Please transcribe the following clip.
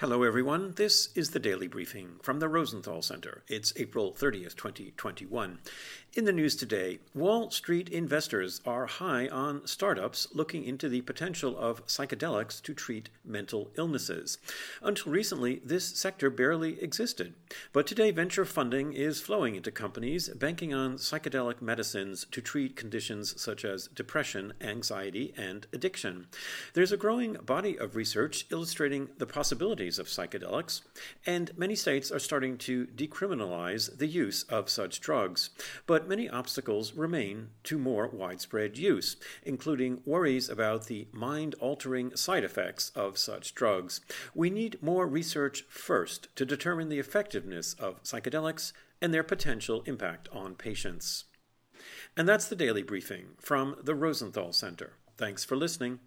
Hello, everyone. This is the daily briefing from the Rosenthal Center. It's April 30th, 2021. In the news today, Wall Street investors are high on startups looking into the potential of psychedelics to treat mental illnesses. Until recently, this sector barely existed. But today, venture funding is flowing into companies banking on psychedelic medicines to treat conditions such as depression, anxiety, and addiction. There's a growing body of research illustrating the possibilities of psychedelics, and many states are starting to decriminalize the use of such drugs. But many obstacles remain to more widespread use, including worries about the mind altering side effects of such drugs. We need more research first to determine the effectiveness of psychedelics and their potential impact on patients. And that's the daily briefing from the Rosenthal Center. Thanks for listening.